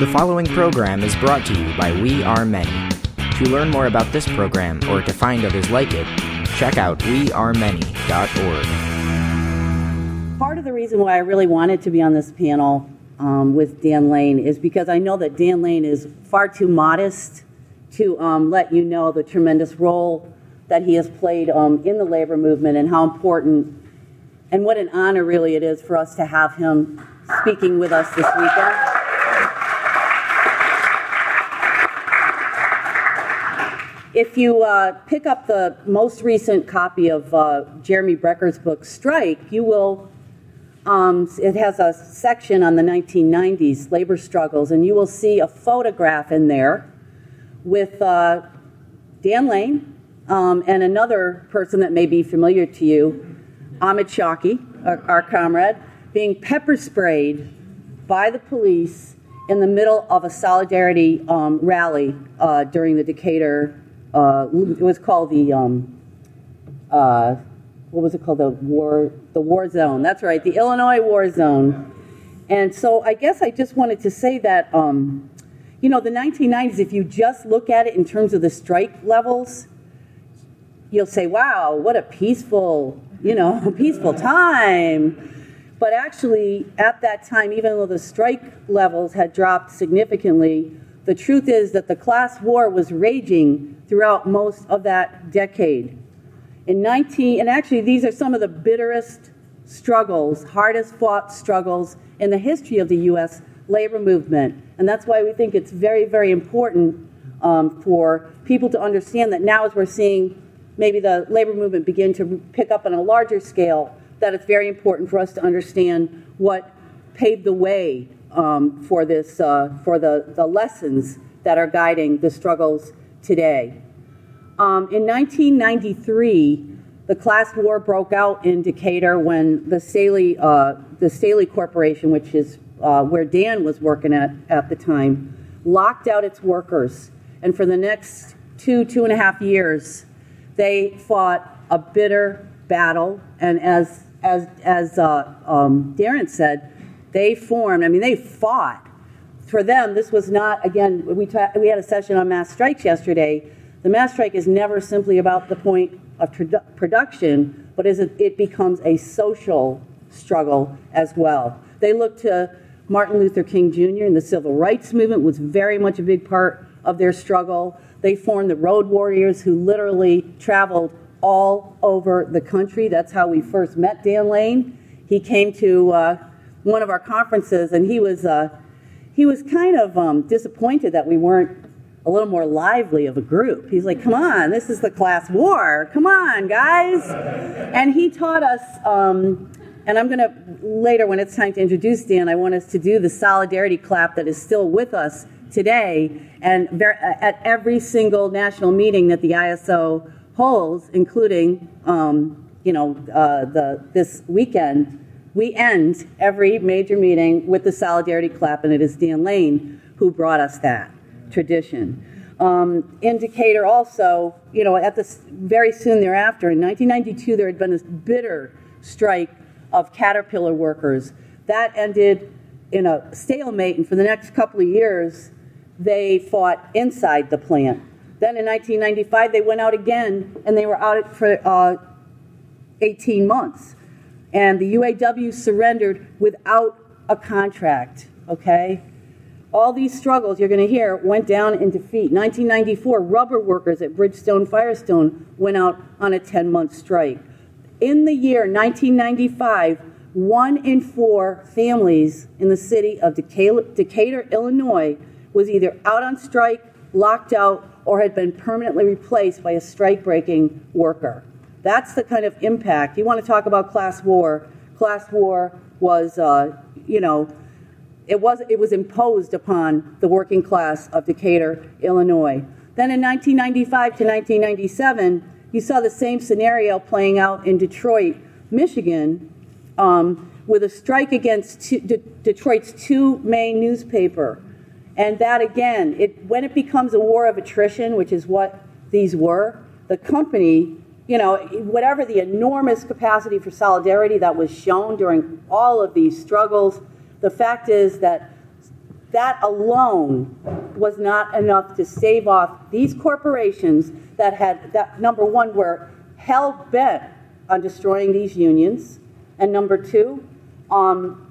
The following program is brought to you by We Are Many. To learn more about this program or to find others like it, check out wearemany.org. Part of the reason why I really wanted to be on this panel um, with Dan Lane is because I know that Dan Lane is far too modest to um, let you know the tremendous role that he has played um, in the labor movement and how important and what an honor really it is for us to have him speaking with us this weekend. If you uh, pick up the most recent copy of uh, Jeremy Brecher's book, Strike, you will, um, it has a section on the 1990s labor struggles, and you will see a photograph in there with uh, Dan Lane um, and another person that may be familiar to you, Ahmed Shawki, our, our comrade, being pepper sprayed by the police in the middle of a solidarity um, rally uh, during the Decatur uh, it was called the um, uh, what was it called? The war the war zone. That's right the illinois war zone. And so i guess i just wanted to say that um, you know the 1990s if you just look at it in terms of the strike levels you'll say wow what a peaceful you know peaceful time. But actually at that time even though the strike levels had dropped significantly the truth is that the class war was raging throughout most of that decade. In 19, and actually, these are some of the bitterest struggles, hardest fought struggles in the history of the U.S. labor movement. And that's why we think it's very, very important um, for people to understand that now, as we're seeing maybe the labor movement begin to pick up on a larger scale, that it's very important for us to understand what paved the way um, for this, uh, for the, the lessons that are guiding the struggles today. Um, in 1993, the class war broke out in Decatur when the Staley, uh, the Staley Corporation, which is uh, where Dan was working at at the time, locked out its workers. And for the next two, two and a half years, they fought a bitter battle. And as, as, as uh, um, Darren said, they formed, I mean, they fought. For them, this was not, again, we, ta- we had a session on mass strikes yesterday. The mass strike is never simply about the point of produ- production, but it becomes a social struggle as well. They look to Martin Luther King Jr. and the civil rights movement was very much a big part of their struggle. They formed the Road Warriors who literally traveled all over the country. That's how we first met Dan Lane. He came to uh, one of our conferences, and he was uh, he was kind of um, disappointed that we weren't a little more lively of a group. He's like, "Come on, this is the class war. Come on, guys!" And he taught us. Um, and I'm going to later, when it's time to introduce Dan, I want us to do the solidarity clap that is still with us today, and ver- at every single national meeting that the ISO holds, including um, you know uh, the this weekend we end every major meeting with the solidarity clap, and it is Dan Lane who brought us that tradition. Um, in Decatur, also, you know, at this very soon thereafter, in 1992, there had been this bitter strike of Caterpillar workers. That ended in a stalemate, and for the next couple of years, they fought inside the plant. Then in 1995, they went out again, and they were out for uh, 18 months and the UAW surrendered without a contract, okay? All these struggles you're going to hear went down in defeat. 1994, rubber workers at Bridgestone Firestone went out on a 10 month strike. In the year 1995, one in four families in the city of Decatur, Illinois, was either out on strike, locked out, or had been permanently replaced by a strike breaking worker. That's the kind of impact. You want to talk about class war. Class war was, uh, you know, it was, it was imposed upon the working class of Decatur, Illinois. Then in 1995 to 1997, you saw the same scenario playing out in Detroit, Michigan, um, with a strike against Detroit's two main newspaper. And that again, it, when it becomes a war of attrition, which is what these were, the company you know, whatever the enormous capacity for solidarity that was shown during all of these struggles, the fact is that that alone was not enough to stave off these corporations that had, that number one, were hell bent on destroying these unions, and number two, um,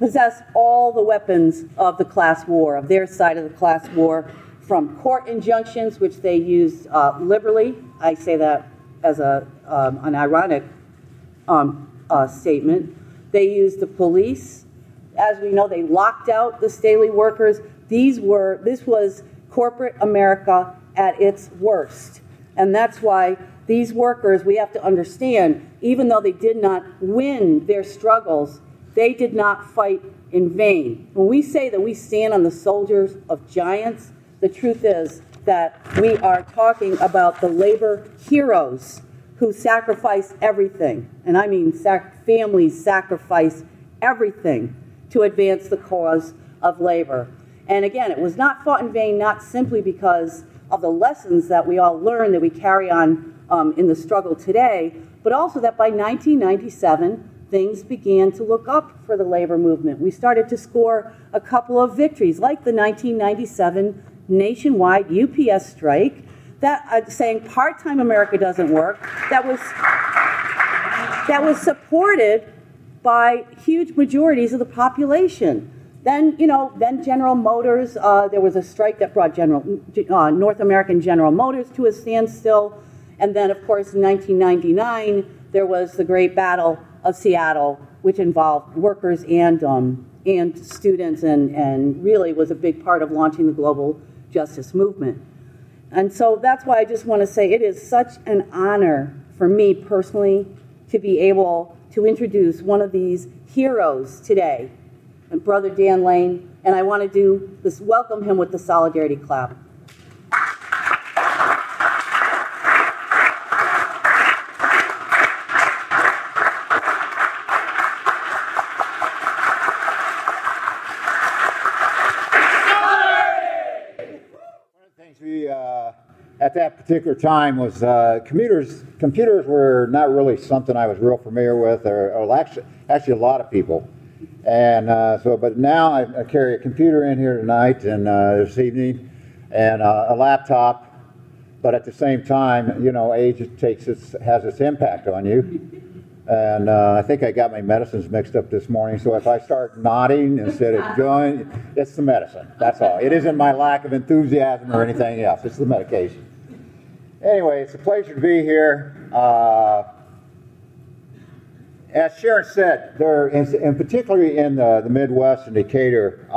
possess all the weapons of the class war, of their side of the class war, from court injunctions, which they used uh, liberally. I say that as a, um, an ironic um, uh, statement. They used the police. As we know, they locked out the Staley workers. These were, this was corporate America at its worst. And that's why these workers, we have to understand, even though they did not win their struggles, they did not fight in vain. When we say that we stand on the soldiers of giants, the truth is that we are talking about the labor heroes who sacrifice everything. And I mean, sac- families sacrifice everything to advance the cause of labor. And again, it was not fought in vain, not simply because of the lessons that we all learn that we carry on um, in the struggle today, but also that by 1997, things began to look up for the labor movement. We started to score a couple of victories, like the 1997 nationwide UPS strike, that uh, saying part-time America doesn't work, that was that was supported by huge majorities of the population. Then, you know, then General Motors, uh, there was a strike that brought General, uh, North American General Motors to a standstill. And then, of course, in 1999, there was the great battle of Seattle, which involved workers and, um, and students and, and really was a big part of launching the global justice movement. And so that's why I just want to say it is such an honor for me personally to be able to introduce one of these heroes today, and Brother Dan Lane. And I want to do this, welcome him with the solidarity clap. At that particular time was uh, computers. Computers were not really something I was real familiar with, or, or actually, actually a lot of people. And uh, so, but now I, I, carry a computer in here tonight and uh, this evening, and a laptop. But at the same time, you know, age takes its has its impact on you. And uh, I think I got my medicines mixed up this morning. So if I start nodding instead of going, it's the medicine. That's all. It isn't my lack of enthusiasm or anything else. It's the medication. Anyway, it's a pleasure to be here. Uh, as Sharon said, there, and particularly in the, the Midwest and Decatur, uh,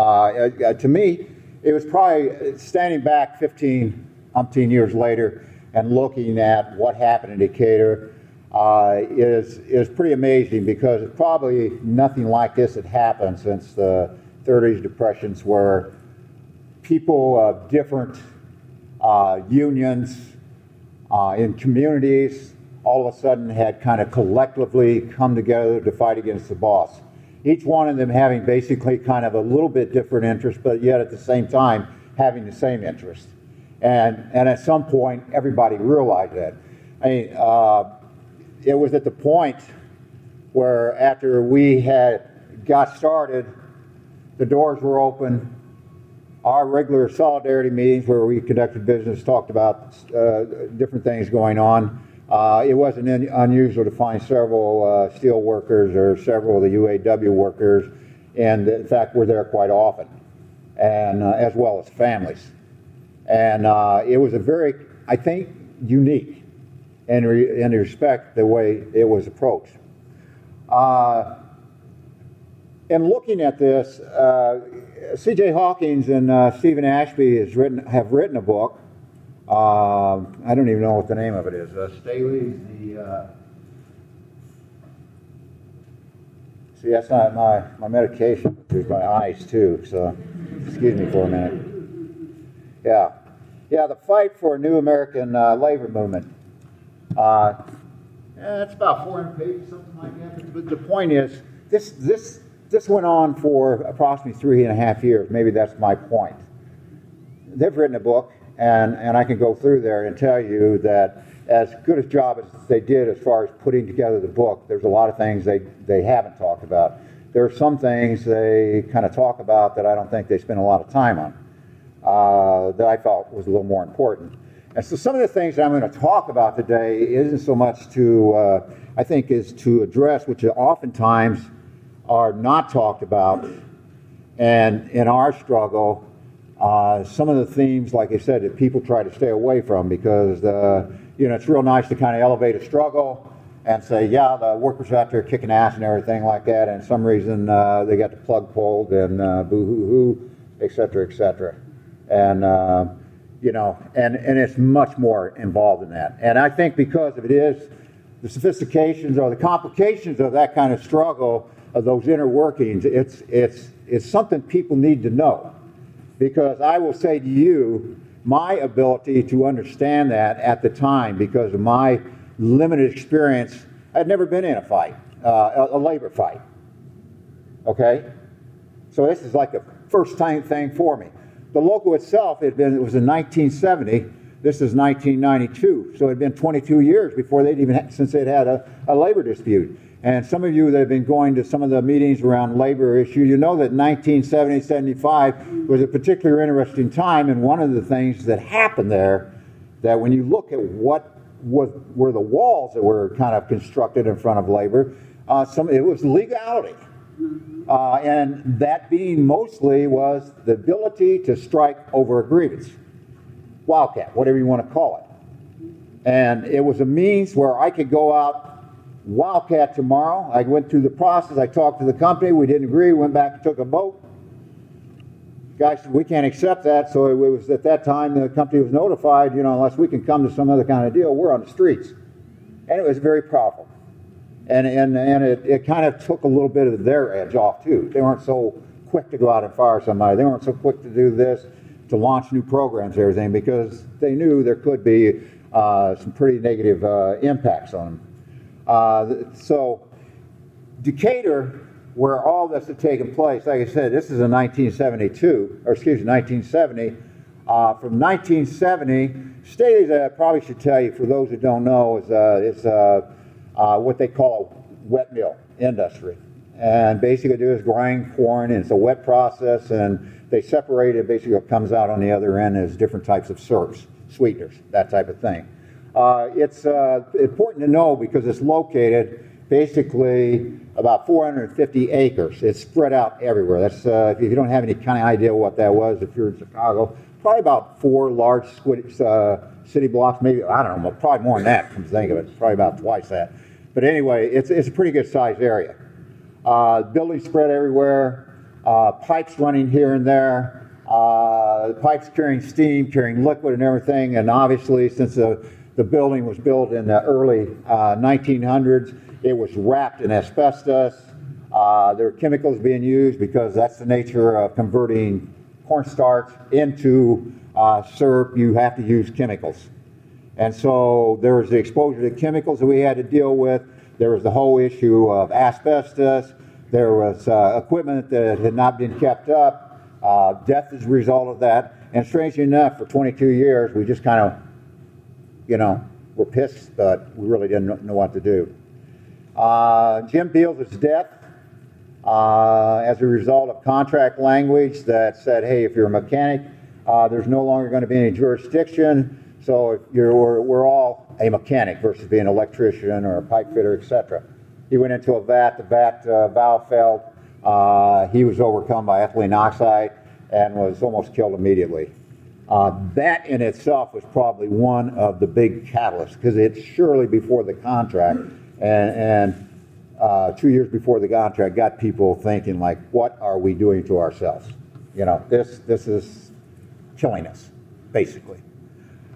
uh, to me, it was probably standing back 15, umpteen years later and looking at what happened in Decatur uh, is, is pretty amazing because probably nothing like this had happened since the 30s depressions where people of different uh, unions, uh, in communities all of a sudden had kind of collectively come together to fight against the boss. Each one of them having basically kind of a little bit different interest, but yet at the same time having the same interest. And, and at some point, everybody realized that. I mean, uh, it was at the point where after we had got started, the doors were open, our regular solidarity meetings where we conducted business, talked about uh, different things going on. Uh, it wasn't in, unusual to find several uh, steel workers or several of the UAW workers, and in fact, we're there quite often, and uh, as well as families. And uh, it was a very, I think, unique in, re- in respect the way it was approached. Uh, in looking at this, C.J. Hawkins and uh, Steven Ashby has written, have written a book. Uh, I don't even know what the name of it is. Uh, Staley's the. Uh, see, that's not my, my medication. There's my eyes too. So, excuse me for a minute. Yeah, yeah. The fight for a new American uh, labor movement. Uh, yeah, it's about 400 pages, something like that. But the point is, this this this went on for approximately three and a half years. Maybe that's my point. They've written a book, and, and I can go through there and tell you that as good a job as they did as far as putting together the book, there's a lot of things they, they haven't talked about. there are some things they kind of talk about that I don't think they spend a lot of time on uh, that I felt was a little more important. And so some of the things that I'm going to talk about today isn't so much to, uh, I think, is to address, which oftentimes are not talked about. And in our struggle, uh, some of the themes, like I said, that people try to stay away from because, uh, you know, it's real nice to kind of elevate a struggle and say, yeah, the workers are out there kicking ass and everything like that, and some reason uh, they got the plug pulled and uh, boo hoo hoo, et cetera, et cetera. And, uh, you know, and, and it's much more involved in that. And I think because of it is the sophistications or the complications of that kind of struggle, of those inner workings, it's, it's, it's something people need to know. Because I will say to you, my ability to understand that at the time, because of my limited experience. I'd never been in a fight, uh, a, labor fight. Okay? So this is like a first time thing for me. The local itself, it, been, it was in 1970. This is 1992. So it had been 22 years before they'd even had, since they'd had a, a labor dispute. And some of you that have been going to some of the meetings around labor issues, you know that 1970, 75 was a particularly interesting time. And one of the things that happened there, that when you look at what was, were the walls that were kind of constructed in front of labor. Uh, some, it was legality. Uh, and that being mostly was the ability to strike over a grievance. Wildcat, whatever you want to call it. And it was a means where I could go out Wildcat tomorrow. I went through the process. I talked to the company. We didn't agree. Went back and took a vote guy said, we can't accept that. So it was at that time the company was notified, you know, unless we can come to some other kind of deal, we're on the streets. And it was very powerful. And, and, and it, it kind of took a little bit of their edge off, too. They weren't so quick to go out and fire somebody. They weren't so quick to do this, to launch new programs, everything, because they knew there could be uh, some pretty negative uh, impacts on them. Uh, so Decatur where all this had taken place, like I said, this is in 1972, or excuse me, 1970. Uh, from 1970, Staley's, I probably should tell you, for those who don't know, is, uh, is uh, uh what they call a wet mill industry. And basically, do is grind corn, and it's a wet process, and they separate it. Basically, what comes out on the other end is different types of syrups, sweeteners, that type of thing. Uh, it's uh, important to know because it's located basically about 450 acres. It's spread out everywhere. That's uh, if you don't have any kind of idea what that was, if you're in Chicago, probably about four large uh, city blocks, maybe I don't know, probably more than that. Come to think of it, probably about twice that. But anyway, it's it's a pretty good sized area. Uh, buildings spread everywhere. Uh, pipes running here and there. Pipes carrying steam, carrying liquid, and everything. And obviously, since the the building was built in the early 1900s uh, it was wrapped in asbestos. Uh, there were chemicals being used because that's the nature of converting cornstarch into uh, syrup. You have to use chemicals. And so there was the exposure to chemicals that we had to deal with. There was the whole issue of asbestos. There was uh, equipment that had not been kept up. Uh, death as a result of that. And strangely enough, for 22 years, we just kind of, you know, we're pissed, but we really didn't know what to do. Uh, Jim Beals' death uh, as a result of contract language that said, hey, if you're a mechanic, uh, there's no longer going to be any jurisdiction. So we're, we're all a mechanic versus being an electrician or a pipe fitter, etc. He went into a vat, the vat uh, valve failed. Uh, he was overcome by ethylene oxide and was almost killed immediately. Uh, that in itself was probably one of the big catalysts because it's surely before the contract and, and uh, two years before the contract got people thinking like, what are we doing to ourselves? You know, this this is killing us, basically.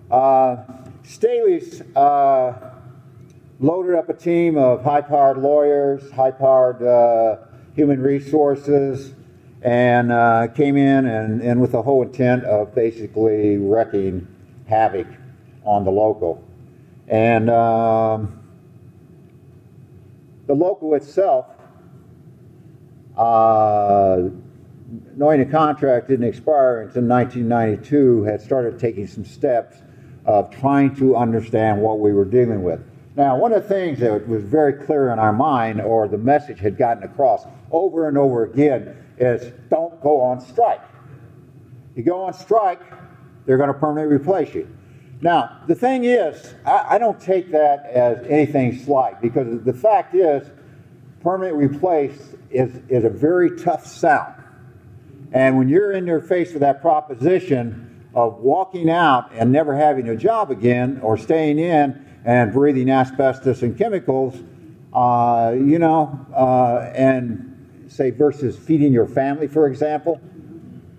Uh, Staley's uh, loaded up a team of high-powered lawyers, high-powered uh, human resources, and uh, came in and, and with the whole intent of basically wrecking havoc on the local. And um, the local itself, uh, knowing the contract didn't expire until 1992, had started taking some steps of trying to understand what we were dealing with. Now, one of the things that was very clear in our mind, or the message had gotten across over and over again, is don't go on strike. You go on strike, they're going to permanently replace you. Now, the thing is, I, I don't take that as anything slight because the fact is, permanent replace is, is a very tough sound. And when you're in your face with that proposition of walking out and never having a job again or staying in and breathing asbestos and chemicals, uh, you know, uh, and say versus feeding your family, for example,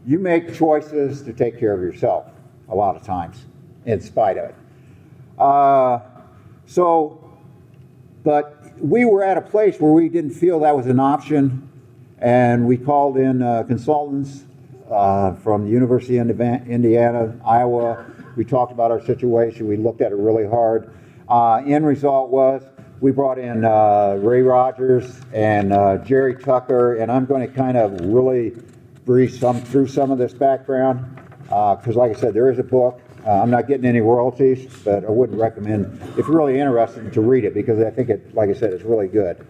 you make choices to take care of yourself a lot of times in spite of it. Uh, so, but we were at a place where we didn't feel that was an option, and we called in uh, consultants uh, from the University of Indiana, Iowa. We talked about our situation. We looked at it really hard. Uh, end result was we brought in uh, Ray Rogers and uh, Jerry Tucker, and I'm going to kind of really breeze some through some of this background because, like I said, there is a book. Uh, I'm not getting any royalties, but I wouldn't recommend, if you're really interested, to read it because I think it, like I said, it's really good.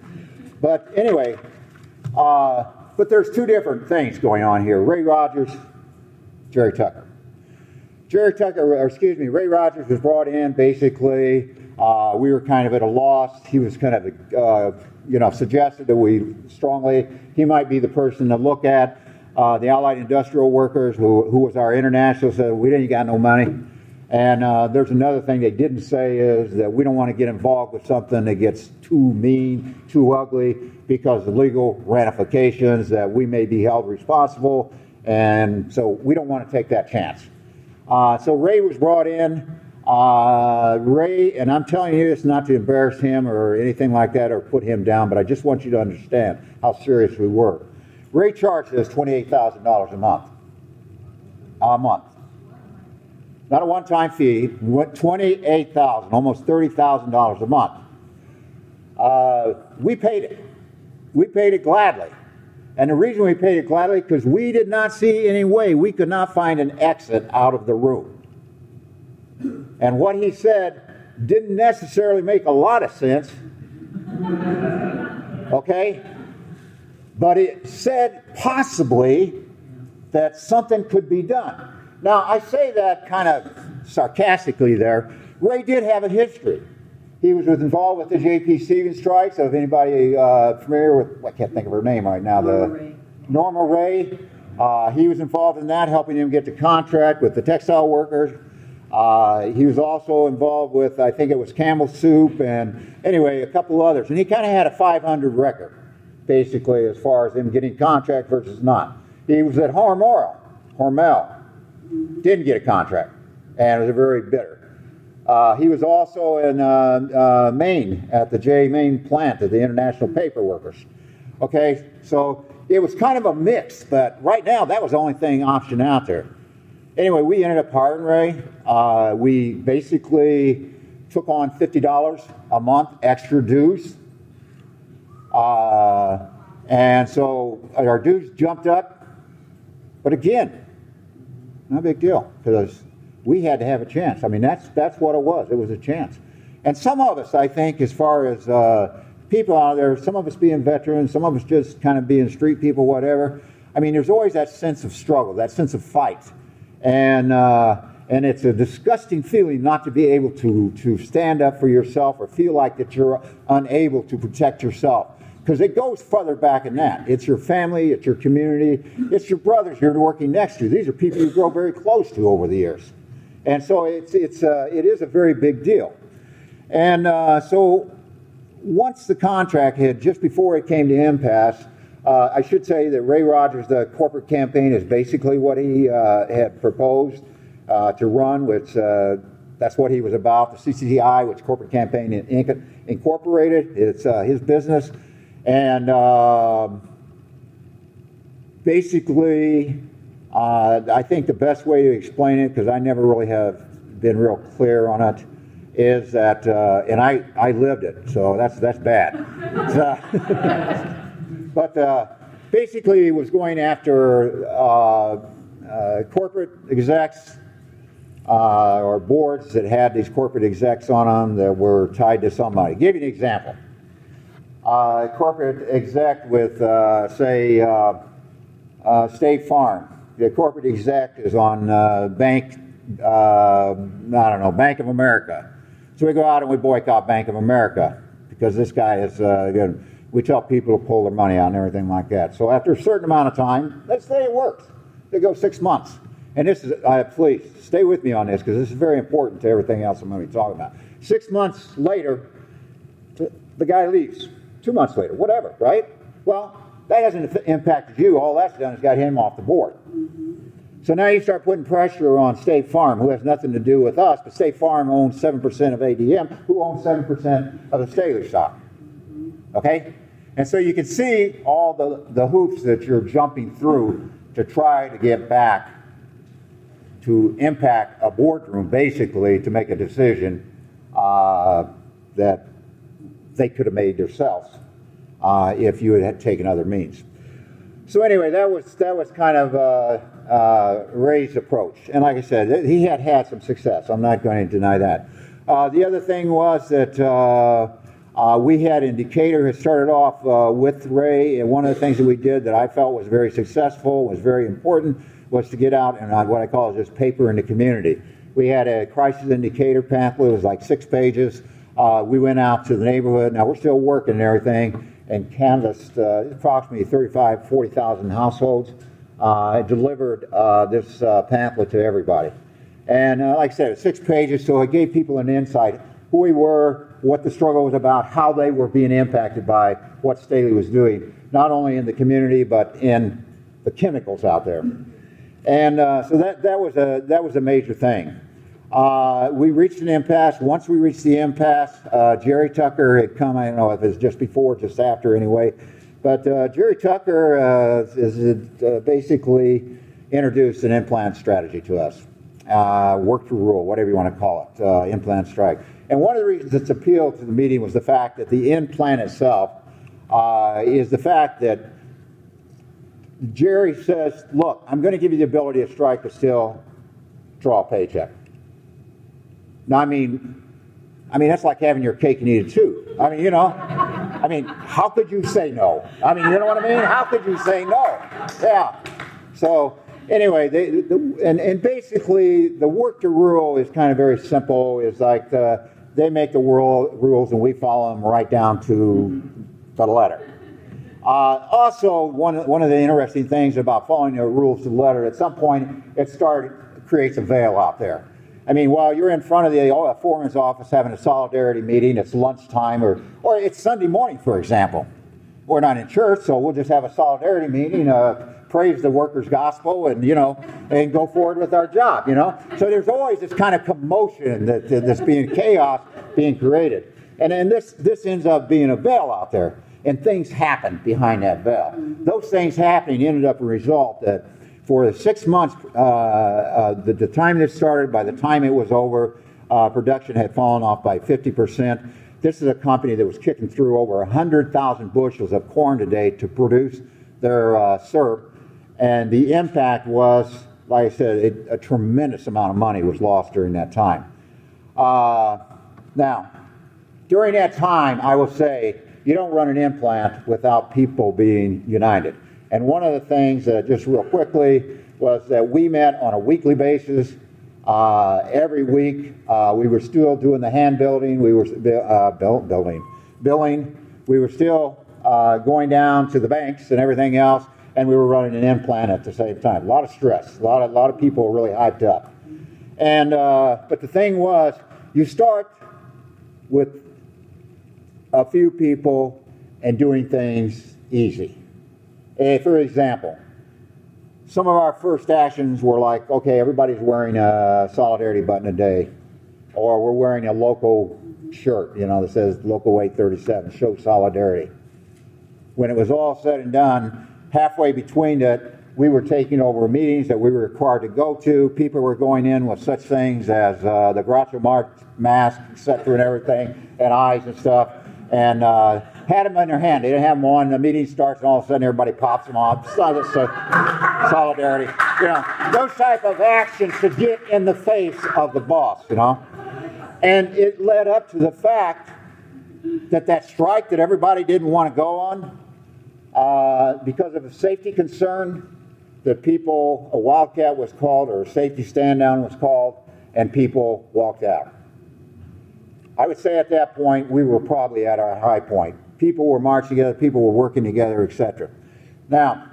But anyway, uh, but there's two different things going on here Ray Rogers, Jerry Tucker. Jerry Tucker, or excuse me, Ray Rogers was brought in basically. Uh, we were kind of at a loss. He was kind of, uh, you know, suggested that we strongly, he might be the person to look at. Uh, the Allied Industrial Workers, who, who was our international, said we didn't got no money. And uh, there's another thing they didn't say is that we don't want to get involved with something that gets too mean, too ugly, because of legal ramifications that we may be held responsible. And so we don't want to take that chance. Uh, so Ray was brought in. Uh, Ray, and I'm telling you this not to embarrass him or anything like that or put him down, but I just want you to understand how serious we were. Ray charged us $28,000 a month. A month. Not a one time fee, 28,000, almost $30,000 a month. Uh, we paid it. We paid it gladly. And the reason we paid it gladly, because we did not see any way we could not find an exit out of the room. And what he said didn't necessarily make a lot of sense. Okay? but it said possibly that something could be done. Now, I say that kind of sarcastically there. Ray did have a history. He was involved with the J.P. Stevens strike. So, if anybody uh, familiar with, I can't think of her name right now, Norma the Ray. Norma Rae. Uh, he was involved in that, helping him get the contract with the textile workers. Uh, he was also involved with, I think it was Campbell Soup, and anyway, a couple others. And he kind of had a 500 record basically, as far as him getting contract versus not. He was at Hormel, Hormel, didn't get a contract, and was very bitter. Uh, he was also in uh, uh, Maine at the Jay Maine plant at the International Paper Workers. Okay, so it was kind of a mix, but right now that was the only thing option out there. Anyway, we ended up hiring Ray. Uh, we basically took on $50 a month extra dues uh, and so our dues jumped up. But again, no big deal because we had to have a chance. I mean, that's, that's what it was. It was a chance. And some of us, I think, as far as uh, people out there, some of us being veterans, some of us just kind of being street people, whatever. I mean, there's always that sense of struggle, that sense of fight. And, uh, and it's a disgusting feeling not to be able to, to stand up for yourself or feel like that you're unable to protect yourself because it goes further back than that. It's your family, it's your community, it's your brothers you're working next to. These are people you grow very close to over the years. And so it's, it's, uh, it is a very big deal. And uh, so once the contract hit, just before it came to impasse, uh, I should say that Ray Rogers, the corporate campaign, is basically what he uh, had proposed uh, to run, which uh, that's what he was about. The CCI, which Corporate Campaign Inc. Incorporated, it's his business. And uh, basically, uh, I think the best way to explain it, because I never really have been real clear on it, is that, uh, and I, I lived it, so that's, that's bad. but uh, basically, was going after uh, uh, corporate execs uh, or boards that had these corporate execs on them that were tied to somebody. Give you an example. Uh, corporate exec with, uh, say, uh, uh, State Farm. The corporate exec is on uh, Bank, I don't know, Bank of America. So we go out and we boycott Bank of America because this guy is good. We tell people to pull their money out and everything like that. So after a certain amount of time, let's say it works. They go six months. And this is, uh, please stay with me on this because this is very important to everything else I'm going to be talking about. Six months later, the guy leaves. Two months later, whatever, right? Well, that hasn't impacted you. All that's done is got him off the board. So now you start putting pressure on State Farm, who has nothing to do with us, but State Farm owns 7% of ADM, who owns 7% of the Staley stock. Okay? And so you can see all the, the hoops that you're jumping through to try to get back to impact a boardroom, basically, to make a decision uh, that they could have made themselves uh, if you had taken other means. So anyway, that was that was kind of uh, uh, Ray's approach, and like I said, he had had some success. I'm not going to deny that. Uh, the other thing was that uh, uh, we had in Decatur had started off uh, with Ray, and one of the things that we did that I felt was very successful, was very important, was to get out and what I call just paper in the community. We had a crisis indicator pamphlet. It was like six pages. Uh, we went out to the neighborhood. Now we're still working and everything, and canvassed uh, approximately 35, 40,000 households. Uh, delivered uh, this uh, pamphlet to everybody, and uh, like I said, six pages. So it gave people an insight who we were, what the struggle was about, how they were being impacted by what Staley was doing, not only in the community but in the chemicals out there. And uh, so that, that, was a, that was a major thing. Uh, we reached an impasse. Once we reached the impasse, uh, Jerry Tucker had come, I don't know if it was just before, just after anyway, but uh, Jerry Tucker uh, is uh, basically introduced an in-plant strategy to us. work to rule, whatever you want to call it, in-plant strike. And one of the reasons it's appealed to the meeting was the fact that the end plan itself uh, is the fact that Jerry says, Look, I'm going to give you the ability to strike, but still draw a paycheck. Now, I mean, I mean, that's like having your cake and eat it too. I mean, you know, I mean, how could you say no? I mean, you know what I mean? How could you say no? Yeah. So, anyway, they, the, and, and basically, the work to rule is kind of very simple. Is like the, they make the world rules and we follow them right down to the letter. Uh, also, one, one of the interesting things about following the rules to the letter, at some point, it started creates a veil out there. I mean, while you're in front of the foreman's office having a solidarity meeting, it's lunchtime, or, or it's Sunday morning, for example. We're not in church, so we'll just have a solidarity meeting, uh, praise the workers' gospel, and, you know, and go forward with our job, you know? So there's always this kind of commotion that, that's being chaos being created. And then this, this ends up being a veil out there and things happen behind that veil. Those things happening ended up a result that for the six months, uh, uh, the, the, time this started, by the time it was over, uh, production had fallen off by 50%. This is a company that was kicking through over 100,000 bushels of corn today to produce their uh, syrup. And the impact was, like I said, it, a tremendous amount of money was lost during that time. Uh, now, during that time, I will say, you don't run an in-plant without people being united. And one of the things, that just real quickly, was that we met on a weekly basis. Uh, every week, uh, we were still doing the hand building. We were uh, building, billing. We were still uh, going down to the banks and everything else, and we were running an in-plant at the same time. A lot of stress. A lot of, a lot of people were really hyped up. And uh, but the thing was, you start with a few people and doing things easy. And for example, some of our first actions were like, okay, everybody's wearing a solidarity button a day, or we're wearing a local shirt, you know, that says Local 837, show solidarity. When it was all said and done, halfway between it, we were taking over meetings that we were required to go to. People were going in with such things as uh, the Groucho Marx mask, etc., and everything, and eyes and stuff. And uh, had them in their hand. They didn't have them on. The meeting starts, and all of a sudden everybody pops them off. Solidarity. You know, those type of actions to get in the face of the boss, you know. And it led up to the fact that that strike that everybody didn't want to go on, uh, because of a safety concern, the people, a wildcat was called, or a safety stand down was called, and people walked out. I would say at that point we were probably at our high point. People were marching together, people were working together, etc. Now,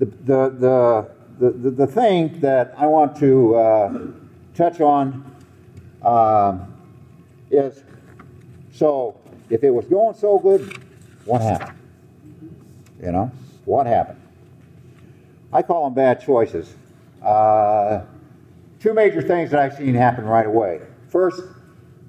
the, the, the, the, the, thing that I want to uh, touch on uh, is so if it was going so good, what happened? You know, what happened? I call them bad choices. Uh, two major things that I've seen happen right away. First,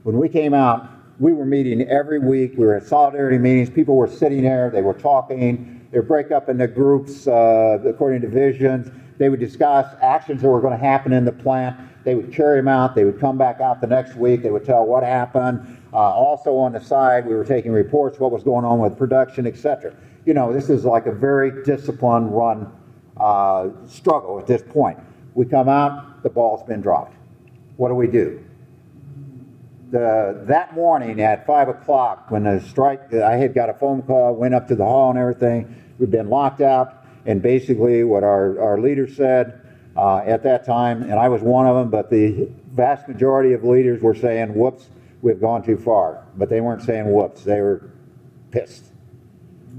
when we came out, we were meeting every week. We were at solidarity meetings. People were sitting there. They were talking. They break up into groups uh, according to visions. They would discuss actions that were going to happen in the plant. They would carry them out. They would come back out the next week. They would tell what happened. Uh, also on the side, we were taking reports what was going on with production, etc. You know, this is like a very disciplined run uh, struggle at this point. We come out, the ball's been dropped. What do we do? The, that morning at 5 o'clock, when the strike, I had got a phone call, went up to the hall and everything. We've been locked out, and basically, what our, our leader said uh, at that time, and I was one of them, but the vast majority of leaders were saying, whoops, we've gone too far. But they weren't saying whoops, they were pissed.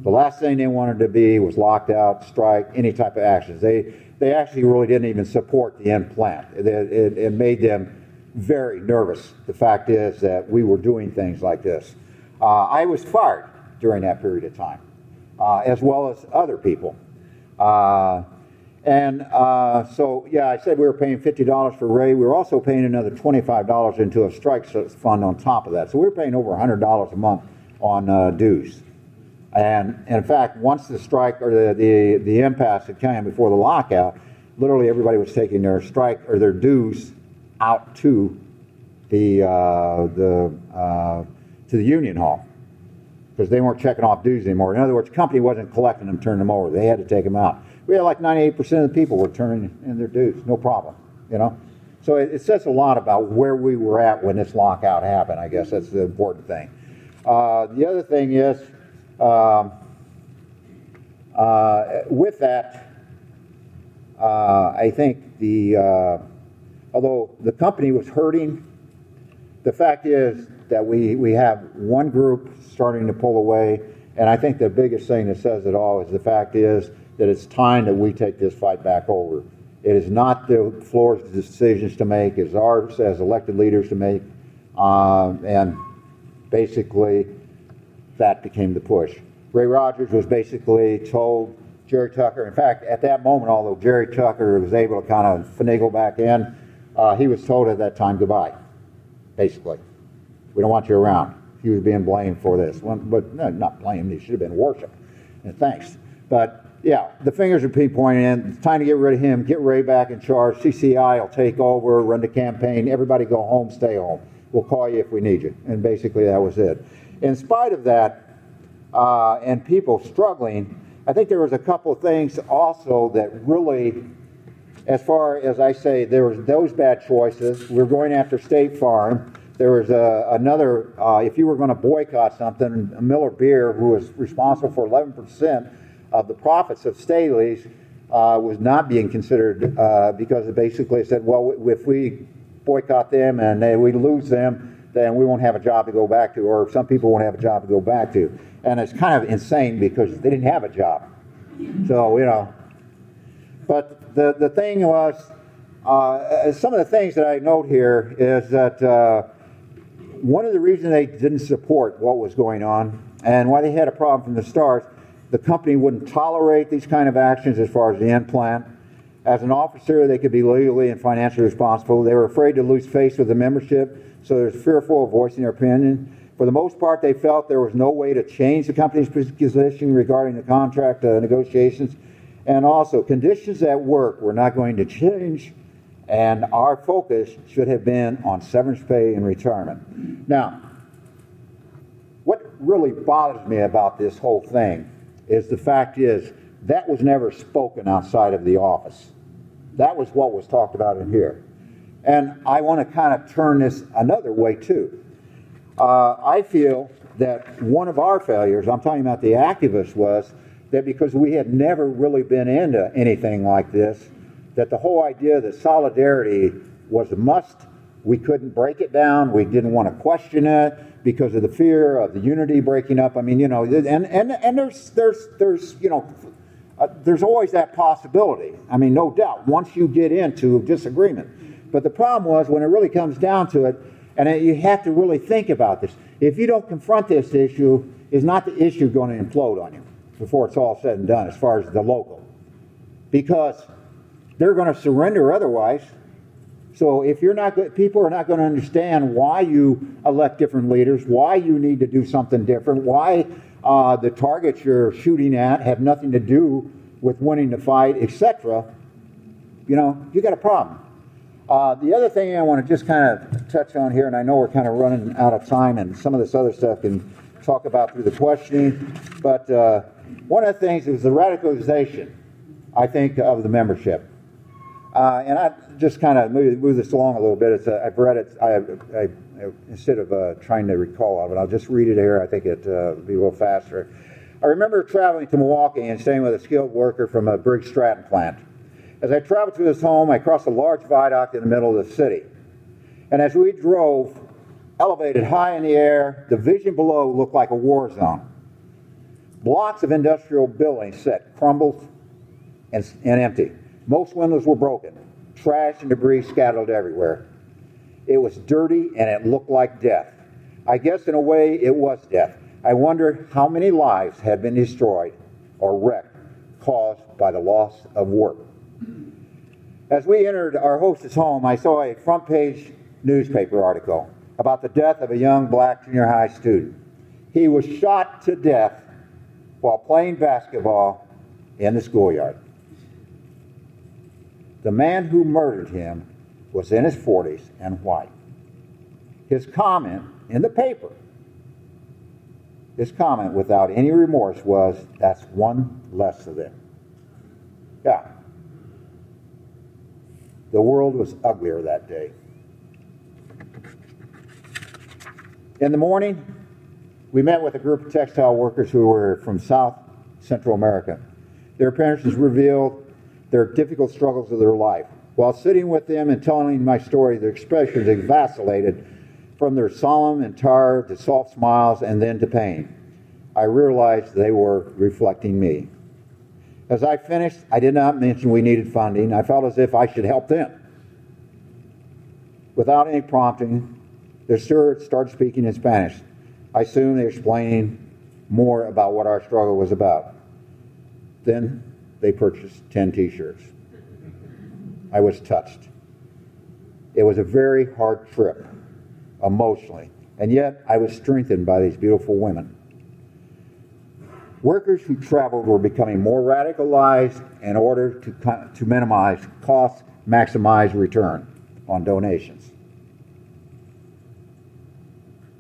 The last thing they wanted to be was locked out, strike, any type of actions. They, they actually really didn't even support the in-plant. It, it, it made them very nervous. The fact is that we were doing things like this. Uh, I was fired during that period of time, uh, as well as other people. Uh, and uh, so, yeah, I said we were paying $50 for Ray. We were also paying another $25 into a strike fund on top of that. So we were paying over $100 a month on uh, dues. And, and, in fact, once the strike or the, the, the impasse had came before the lockout, literally everybody was taking their strike or their dues out to the, uh, the, uh, to the union hall because they weren't checking off dues anymore. In other words, the company wasn't collecting them, turning them over. They had to take them out we had like 98% of the people were turning in their dues, no problem, you know. So it, it, says a lot about where we were at when this lockout happened. I guess that's the important thing. Uh, the other thing is, um, uh, with that, uh, I think the uh, although the company was hurting, the fact is that we we have one group starting to pull away, and I think the biggest thing that says it all is the fact is that it's time that we take this fight back over. It is not the floor's decisions to make, it's ours as elected leaders to make. Um, and basically, that became the push. Ray Rogers was basically told Jerry Tucker, in fact, at that moment, although Jerry Tucker was able to kind of finagle back in, uh, he was told at that time goodbye, basically. We don't want you around. He was being blamed for this. But no, not blamed, he should have been worshiped. And thanks. But yeah, the fingers are pointing in. It's time to get rid of him, get Ray back in charge. CCI will take over, run the campaign. Everybody go home, stay home. We'll call you if we need you. And basically, that was it. In spite of that, uh, and people struggling, I think there was a couple of things also that really, as far as I say, there was those bad choices. We are going after State Farm. There was a, another, uh, if you were going to boycott something, Miller Beer, who was responsible for 11% of the profits of Staley's uh, was not being considered uh, because it basically said, well, if we boycott them and they, we lose them, then we won't have a job to go back to, or some people won't have a job to go back to. And it's kind of insane because they didn't have a job. So, you know. But the, the thing was, uh, some of the things that I note here is that uh, one of the reasons they didn't support what was going on and why they had a problem from the start the company wouldn't tolerate these kind of actions as far as the in-plant. As an officer, they could be legally and financially responsible. They were afraid to lose face with the membership, so they were fearful of voicing their opinion. For the most part, they felt there was no way to change the company's position regarding the contract uh, negotiations. And also, conditions at work were not going to change, and our focus should have been on severance pay and retirement. Now, what really bothers me about this whole thing is the fact is that was never spoken outside of the office. That was what was talked about in here. And I want to kind of turn this another way too. Uh, I feel that one of our failures, I'm talking about the activists, was that because we had never really been into anything like this, that the whole idea that solidarity was a must, we couldn't break it down, we didn't want to question it because of the fear of the unity breaking up. I mean, you know, and and and there's there's there's you know, uh, there's always that possibility. I mean, no doubt. Once you get into disagreement, but the problem was when it really comes down to it, and you have to really think about this. If you don't confront this issue, is not the issue going to implode on you before it's all said and done, as far as the local, because they're going to surrender otherwise. So if you're not good, people are not going to understand why you elect different leaders, why you need to do something different, why uh, the targets you're shooting at have nothing to do with winning the fight, etc. You know, you got a problem. Uh, the other thing I want to just kind of touch on here, and I know we're kind of running out of time, and some of this other stuff can talk about through the questioning, but uh, one of the things is the radicalization, I think, of the membership. Uh, and I just kind of move, move, this along a little bit. It's a, I've read it. I, I, I instead of uh, trying to recall all of it, I'll just read it here. I think it'll uh, be a little faster. I remember traveling to Milwaukee and staying with a skilled worker from a Briggs Stratton plant. As I traveled to his home, I crossed a large viaduct in the middle of the city. And as we drove, elevated high in the air, the vision below looked like a war zone. Blocks of industrial buildings set crumbled and, and empty. Most windows were broken, trash and debris scattered everywhere. It was dirty and it looked like death. I guess in a way it was death. I wonder how many lives had been destroyed or wrecked caused by the loss of work. As we entered our hostess home, I saw a front page newspaper article about the death of a young black junior high student. He was shot to death while playing basketball in the schoolyard. The man who murdered him was in his 40s and white. His comment in the paper, his comment without any remorse was, That's one less of them. Yeah. The world was uglier that day. In the morning, we met with a group of textile workers who were from South Central America. Their appearances revealed their difficult struggles of their life. While sitting with them and telling my story, their expressions vacillated from their solemn and tired to soft smiles and then to pain. I realized they were reflecting me. As I finished, I did not mention we needed funding. I felt as if I should help them. Without any prompting, the steward started speaking in Spanish. I soon explaining more about what our struggle was about. Then they purchased 10 t shirts. I was touched. It was a very hard trip, emotionally, and yet I was strengthened by these beautiful women. Workers who traveled were becoming more radicalized in order to, to minimize costs, maximize return on donations.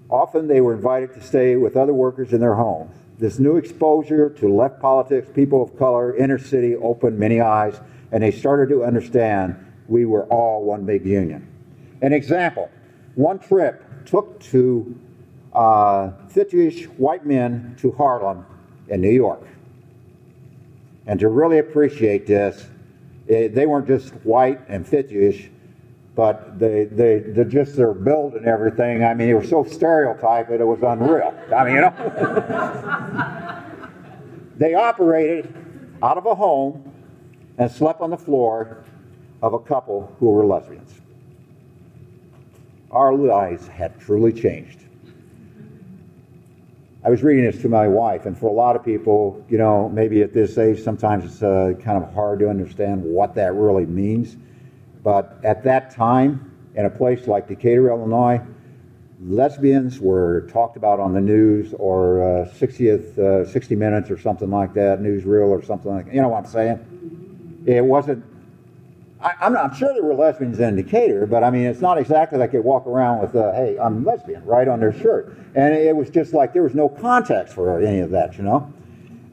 Often they were invited to stay with other workers in their homes. This new exposure to left politics, people of color, inner city opened many eyes, and they started to understand we were all one big union. An example one trip took to uh, 50 white men to Harlem in New York. And to really appreciate this, it, they weren't just white and 50ish, but they, they, they just their build and everything. I mean, it was so stereotyped that it was unreal. I mean, you know, they operated out of a home and slept on the floor of a couple who were lesbians. Our lives had truly changed. I was reading this to my wife, and for a lot of people, you know, maybe at this age, sometimes it's uh, kind of hard to understand what that really means. But at that time, in a place like Decatur, Illinois, lesbians were talked about on the news or uh, 60th, uh, 60 Minutes or something like that, newsreel or something like that. You know what I'm saying? It wasn't, I, am not I'm sure there were lesbians in Decatur, but I mean, it's not exactly like they walk around with, uh, hey, I'm lesbian, right on their shirt. And it was just like there was no context for any of that, you know?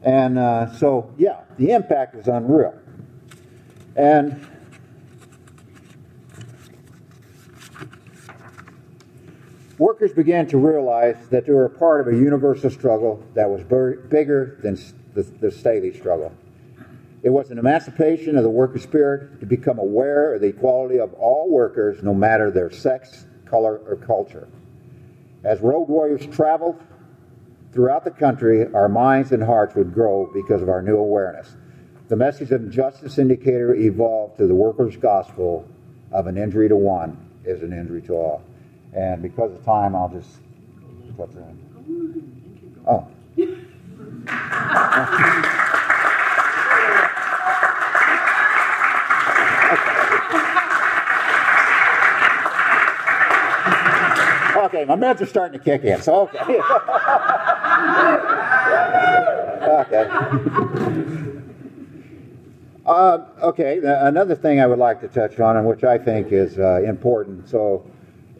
And uh, so, yeah, the impact was unreal. And workers began to realize that they were a part of a universal struggle that was bigger than the, the Staley struggle. It was an emancipation of the worker spirit to become aware of the equality of all workers, no matter their sex, color, or culture. As road warriors traveled throughout the country, our minds and hearts would grow because of our new awareness. The message of Justice in Decatur evolved to the workers' gospel of an injury to one is an injury to all. And because of time, I'll just put that. Oh. Okay, my meds are starting to kick in, so okay. okay. Uh, okay, another thing I would like to touch on, and which I think is uh, important, so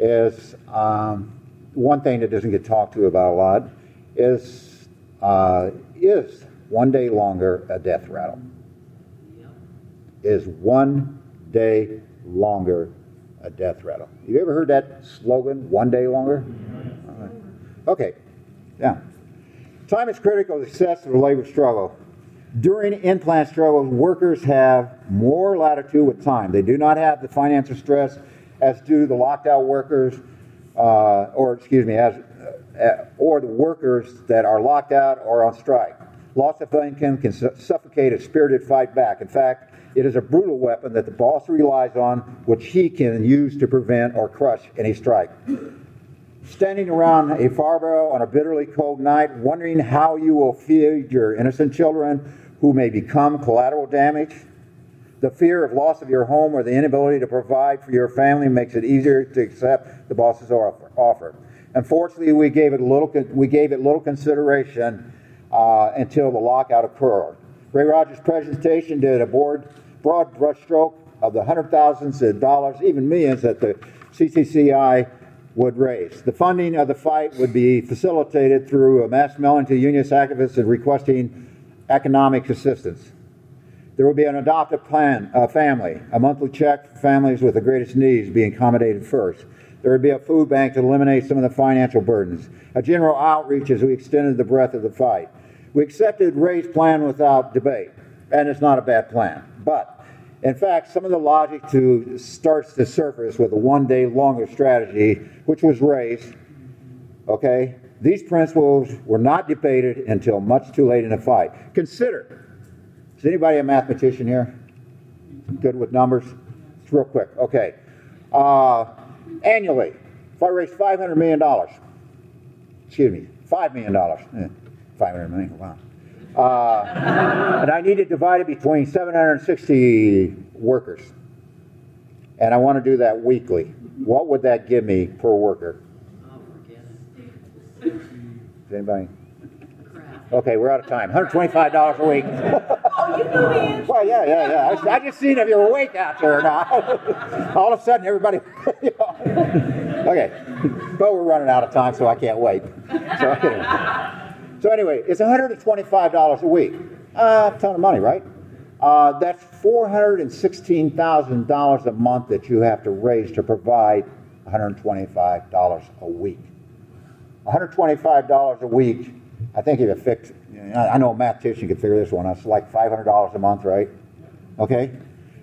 is um, one thing that doesn't get talked to about a lot is uh, is one day longer a death rattle? Is one day longer a death rattle. You ever heard that slogan, one day longer? Okay, yeah. Time is critical to success of the labor struggle. During in-plant struggles, workers have more latitude with time. They do not have the financial stress as do the locked out workers, uh, or excuse me, as uh, or the workers that are locked out or on strike. Loss of income can su- suffocate a spirited fight back. In fact, it is a brutal weapon that the boss relies on, which he can use to prevent or crush any strike. Standing around a fire on a bitterly cold night, wondering how you will feed your innocent children who may become collateral damage. The fear of loss of your home or the inability to provide for your family makes it easier to accept the boss's offer. Unfortunately, we gave it little, we gave it little consideration uh, until the lockout occurred. Ray Rogers' presentation did a board, broad brushstroke of the hundred thousands of dollars, even millions, that the CCCI would raise. The funding of the fight would be facilitated through a mass mailing to unionist activists and requesting economic assistance. There would be an adoptive plan, a family, a monthly check for families with the greatest needs being accommodated first. There would be a food bank to eliminate some of the financial burdens. A general outreach as we extended the breadth of the fight. We accepted Ray's plan without debate, and it's not a bad plan. But in fact, some of the logic to starts to surface with a one day longer strategy, which was Ray's. Okay, these principles were not debated until much too late in the fight. Consider. Is anybody a mathematician here? Good with numbers? It's real quick. Okay. Uh, annually, if I raise $500 million, excuse me, $5 million, 500 million, wow. Uh, and I need to divide it between 760 workers. And I want to do that weekly. What would that give me per worker? Is anybody? Okay, we're out of time. $125 a week. oh, you know the Well, yeah, yeah, yeah. I, I just seen if you're awake out there or not. All of a sudden, everybody. okay, but we're running out of time, so I can't wait. So, so anyway, it's $125 a week. Uh, a ton of money, right? Uh, that's $416,000 a month that you have to raise to provide $125 a week. $125 a week, I think if you fix, I know a mathematician could figure this one out, it's like $500 a month, right? Okay?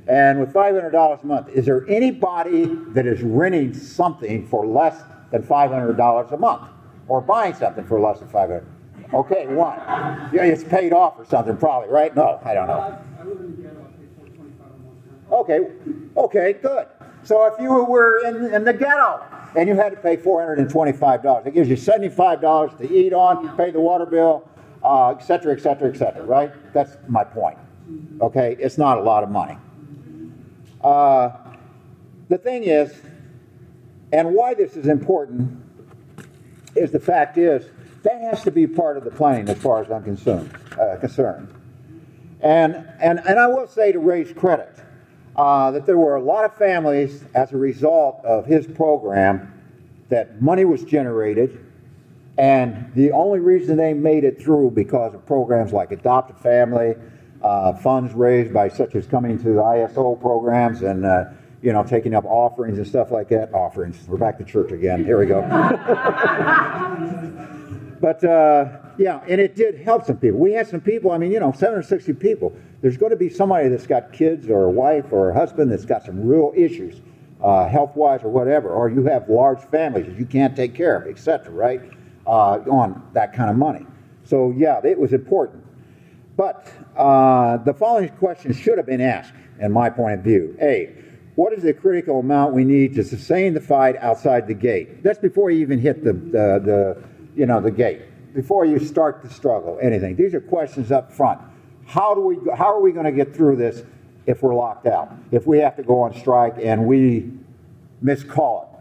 And with $500 a month, is there anybody that is renting something for less than $500 a month? Or buying something for less than 500 Okay, one. Yeah, it's paid off or something, probably, right? No, I don't know. Okay, okay, good. So if you were in, in the ghetto and you had to pay $425, it gives you $75 to eat on, pay the water bill, uh, et cetera, et cetera, et cetera, right? That's my point. Okay, it's not a lot of money. Uh, the thing is, and why this is important, is the fact is, that has to be part of the planning as far as I'm concerned. Uh, concerned. And, and, and I will say to raise credit, uh, that there were a lot of families as a result of his program that money was generated, and the only reason they made it through because of programs like Adopt a Family, uh, funds raised by such as coming to the ISO programs and uh, you know taking up offerings and stuff like that. Offerings. We're back to church again. Here we go. but uh, yeah, and it did help some people. We had some people. I mean, you know, 760 people. There's going to be somebody that's got kids or a wife or a husband that's got some real issues, uh, health-wise or whatever, or you have large families that you can't take care of, etc. Right? Uh, on that kind of money. So yeah, it was important. But uh, the following questions should have been asked, in my point of view. A, what is the critical amount we need to sustain the fight outside the gate? That's before you even hit the, the, the you know, the gate. Before you start the struggle, anything. These are questions up front. How do we? How are we going to get through this if we're locked out? If we have to go on strike and we miscall it,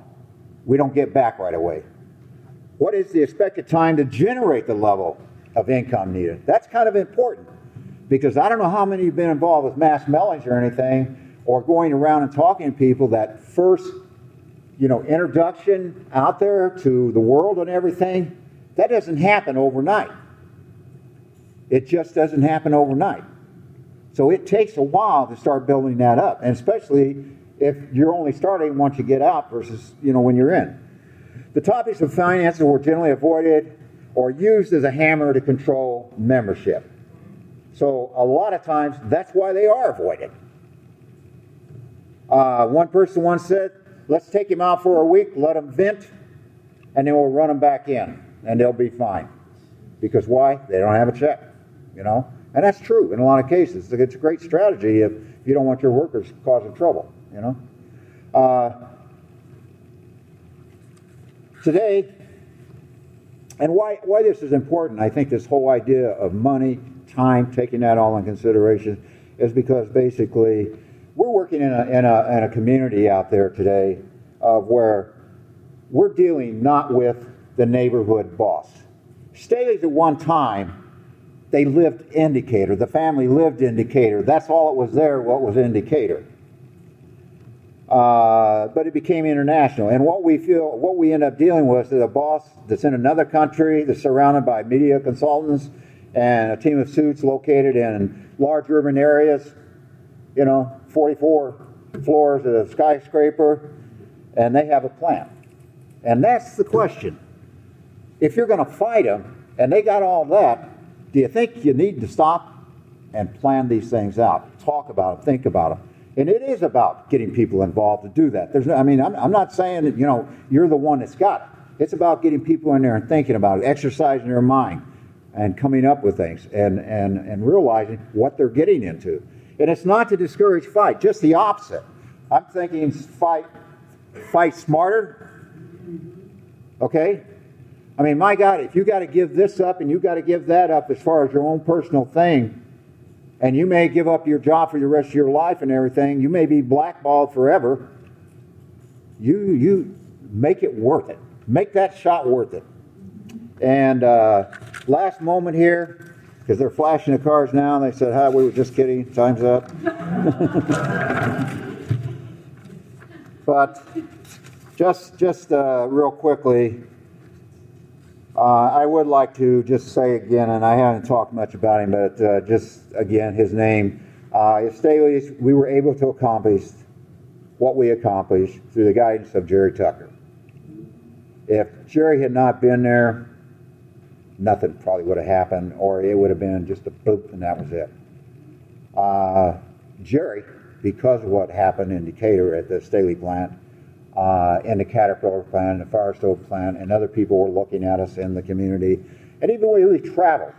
we don't get back right away. What is the expected time to generate the level of income needed? That's kind of important because I don't know how many have been involved with mass mailings or anything, or going around and talking to people that first, you know, introduction out there to the world and everything. That doesn't happen overnight. It just doesn't happen overnight. So it takes a while to start building that up, and especially if you're only starting once you get out versus you know when you're in. The topics of finances were generally avoided or used as a hammer to control membership. So a lot of times that's why they are avoided. Uh, one person once said, "Let's take him out for a week, let him vent, and then we'll run him back in, and they'll be fine." Because why? They don't have a check, you know. And that's true in a lot of cases. It's a great strategy if you don't want your workers causing trouble, you know. Uh, today, and why, why this is important, I think this whole idea of money, time, taking that all in consideration, is because basically we're working in a, in a, in a community out there today of where we're dealing not with the neighborhood boss. Staley's at one time, they lived in Decatur. The family lived in Decatur. That's all it was there, what was in Decatur. Uh, but it became international. And what we feel, what we end up dealing with is a boss that's in another country, that's surrounded by media consultants and a team of suits located in large urban areas, you know, 44 floors of a skyscraper, and they have a plan. And that's the question. If you're going to fight them, and they got all that, do you think you need to stop and plan these things out? Talk about them, think about them. And it is about getting people involved to do that. There's no, I mean, I'm, I'm not saying that, you know, you're the one that's got it. It's about getting people in there and thinking about it, exercising their mind and coming up with things and, and, and realizing what they're getting into. And it's not to discourage fight, just the opposite. I'm thinking fight, fight smarter. Okay? I mean, my God, if you got to give this up and you got to give that up as far as your own personal thing, and you may give up your job for the rest of your life and everything. You may be blackballed forever. You you make it worth it. Make that shot worth it. And uh, last moment here, because they're flashing the cars now. And they said, "Hi, we were just kidding. Time's up." but just just uh, real quickly, uh, I would like to just say again, and I haven't talked much about him, but uh, just again, his name. Uh, Staley's, we were able to accomplish what we accomplished through the guidance of Jerry Tucker. If Jerry had not been there, nothing probably would have happened, or it would have been just a boop and that was it. Uh, Jerry, because of what happened in Decatur at the Staley plant, uh, in the Caterpillar plant, the Firestone plant, and other people were looking at us in the community. And even when we traveled,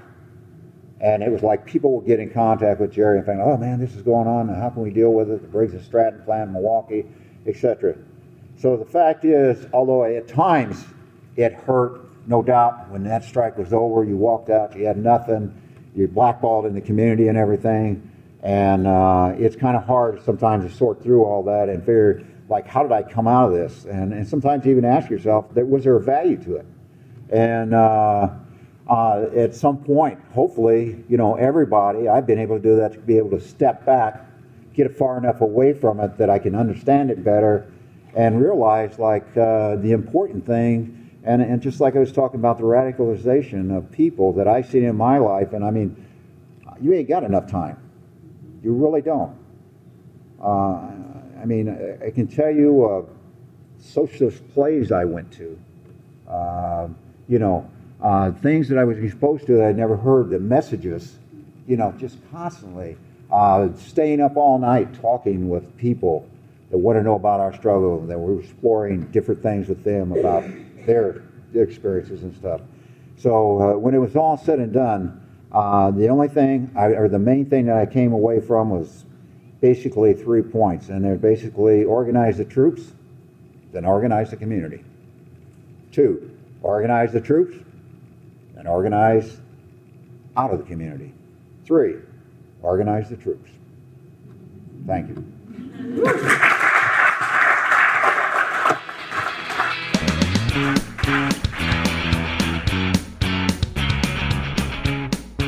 and it was like people would get in contact with Jerry and think, oh man, this is going on, how can we deal with it? The Briggs and Stratton plant, Milwaukee, etc. So the fact is, although at times it hurt, no doubt, when that strike was over, you walked out, you had nothing, you're blackballed in the community and everything, and uh, it's kind of hard sometimes to sort through all that and figure like, how did I come out of this? And, and sometimes even ask yourself, that, was there a value to it? And uh, uh, at some point, hopefully, you know, everybody, I've been able to do that to be able to step back, get far enough away from it that I can understand it better and realize like uh, the important thing. And, and just like I was talking about the radicalization of people that I see in my life, and I mean, you ain't got enough time. You really don't. Uh, I mean, I, I can tell you uh, socialist plays I went to. Uh, you know, uh, things that I was exposed to that I'd never heard, the messages, you know, just constantly. Uh, staying up all night talking with people that want to know about our struggle, and that we're exploring different things with them about their, their experiences and stuff. So uh, when it was all said and done, uh, the only thing, I, or the main thing that I came away from was basically three points, and they're basically organize the troops, then organize the community. Two, organize the troops, and organize out of the community. Three, organize the troops. Thank you.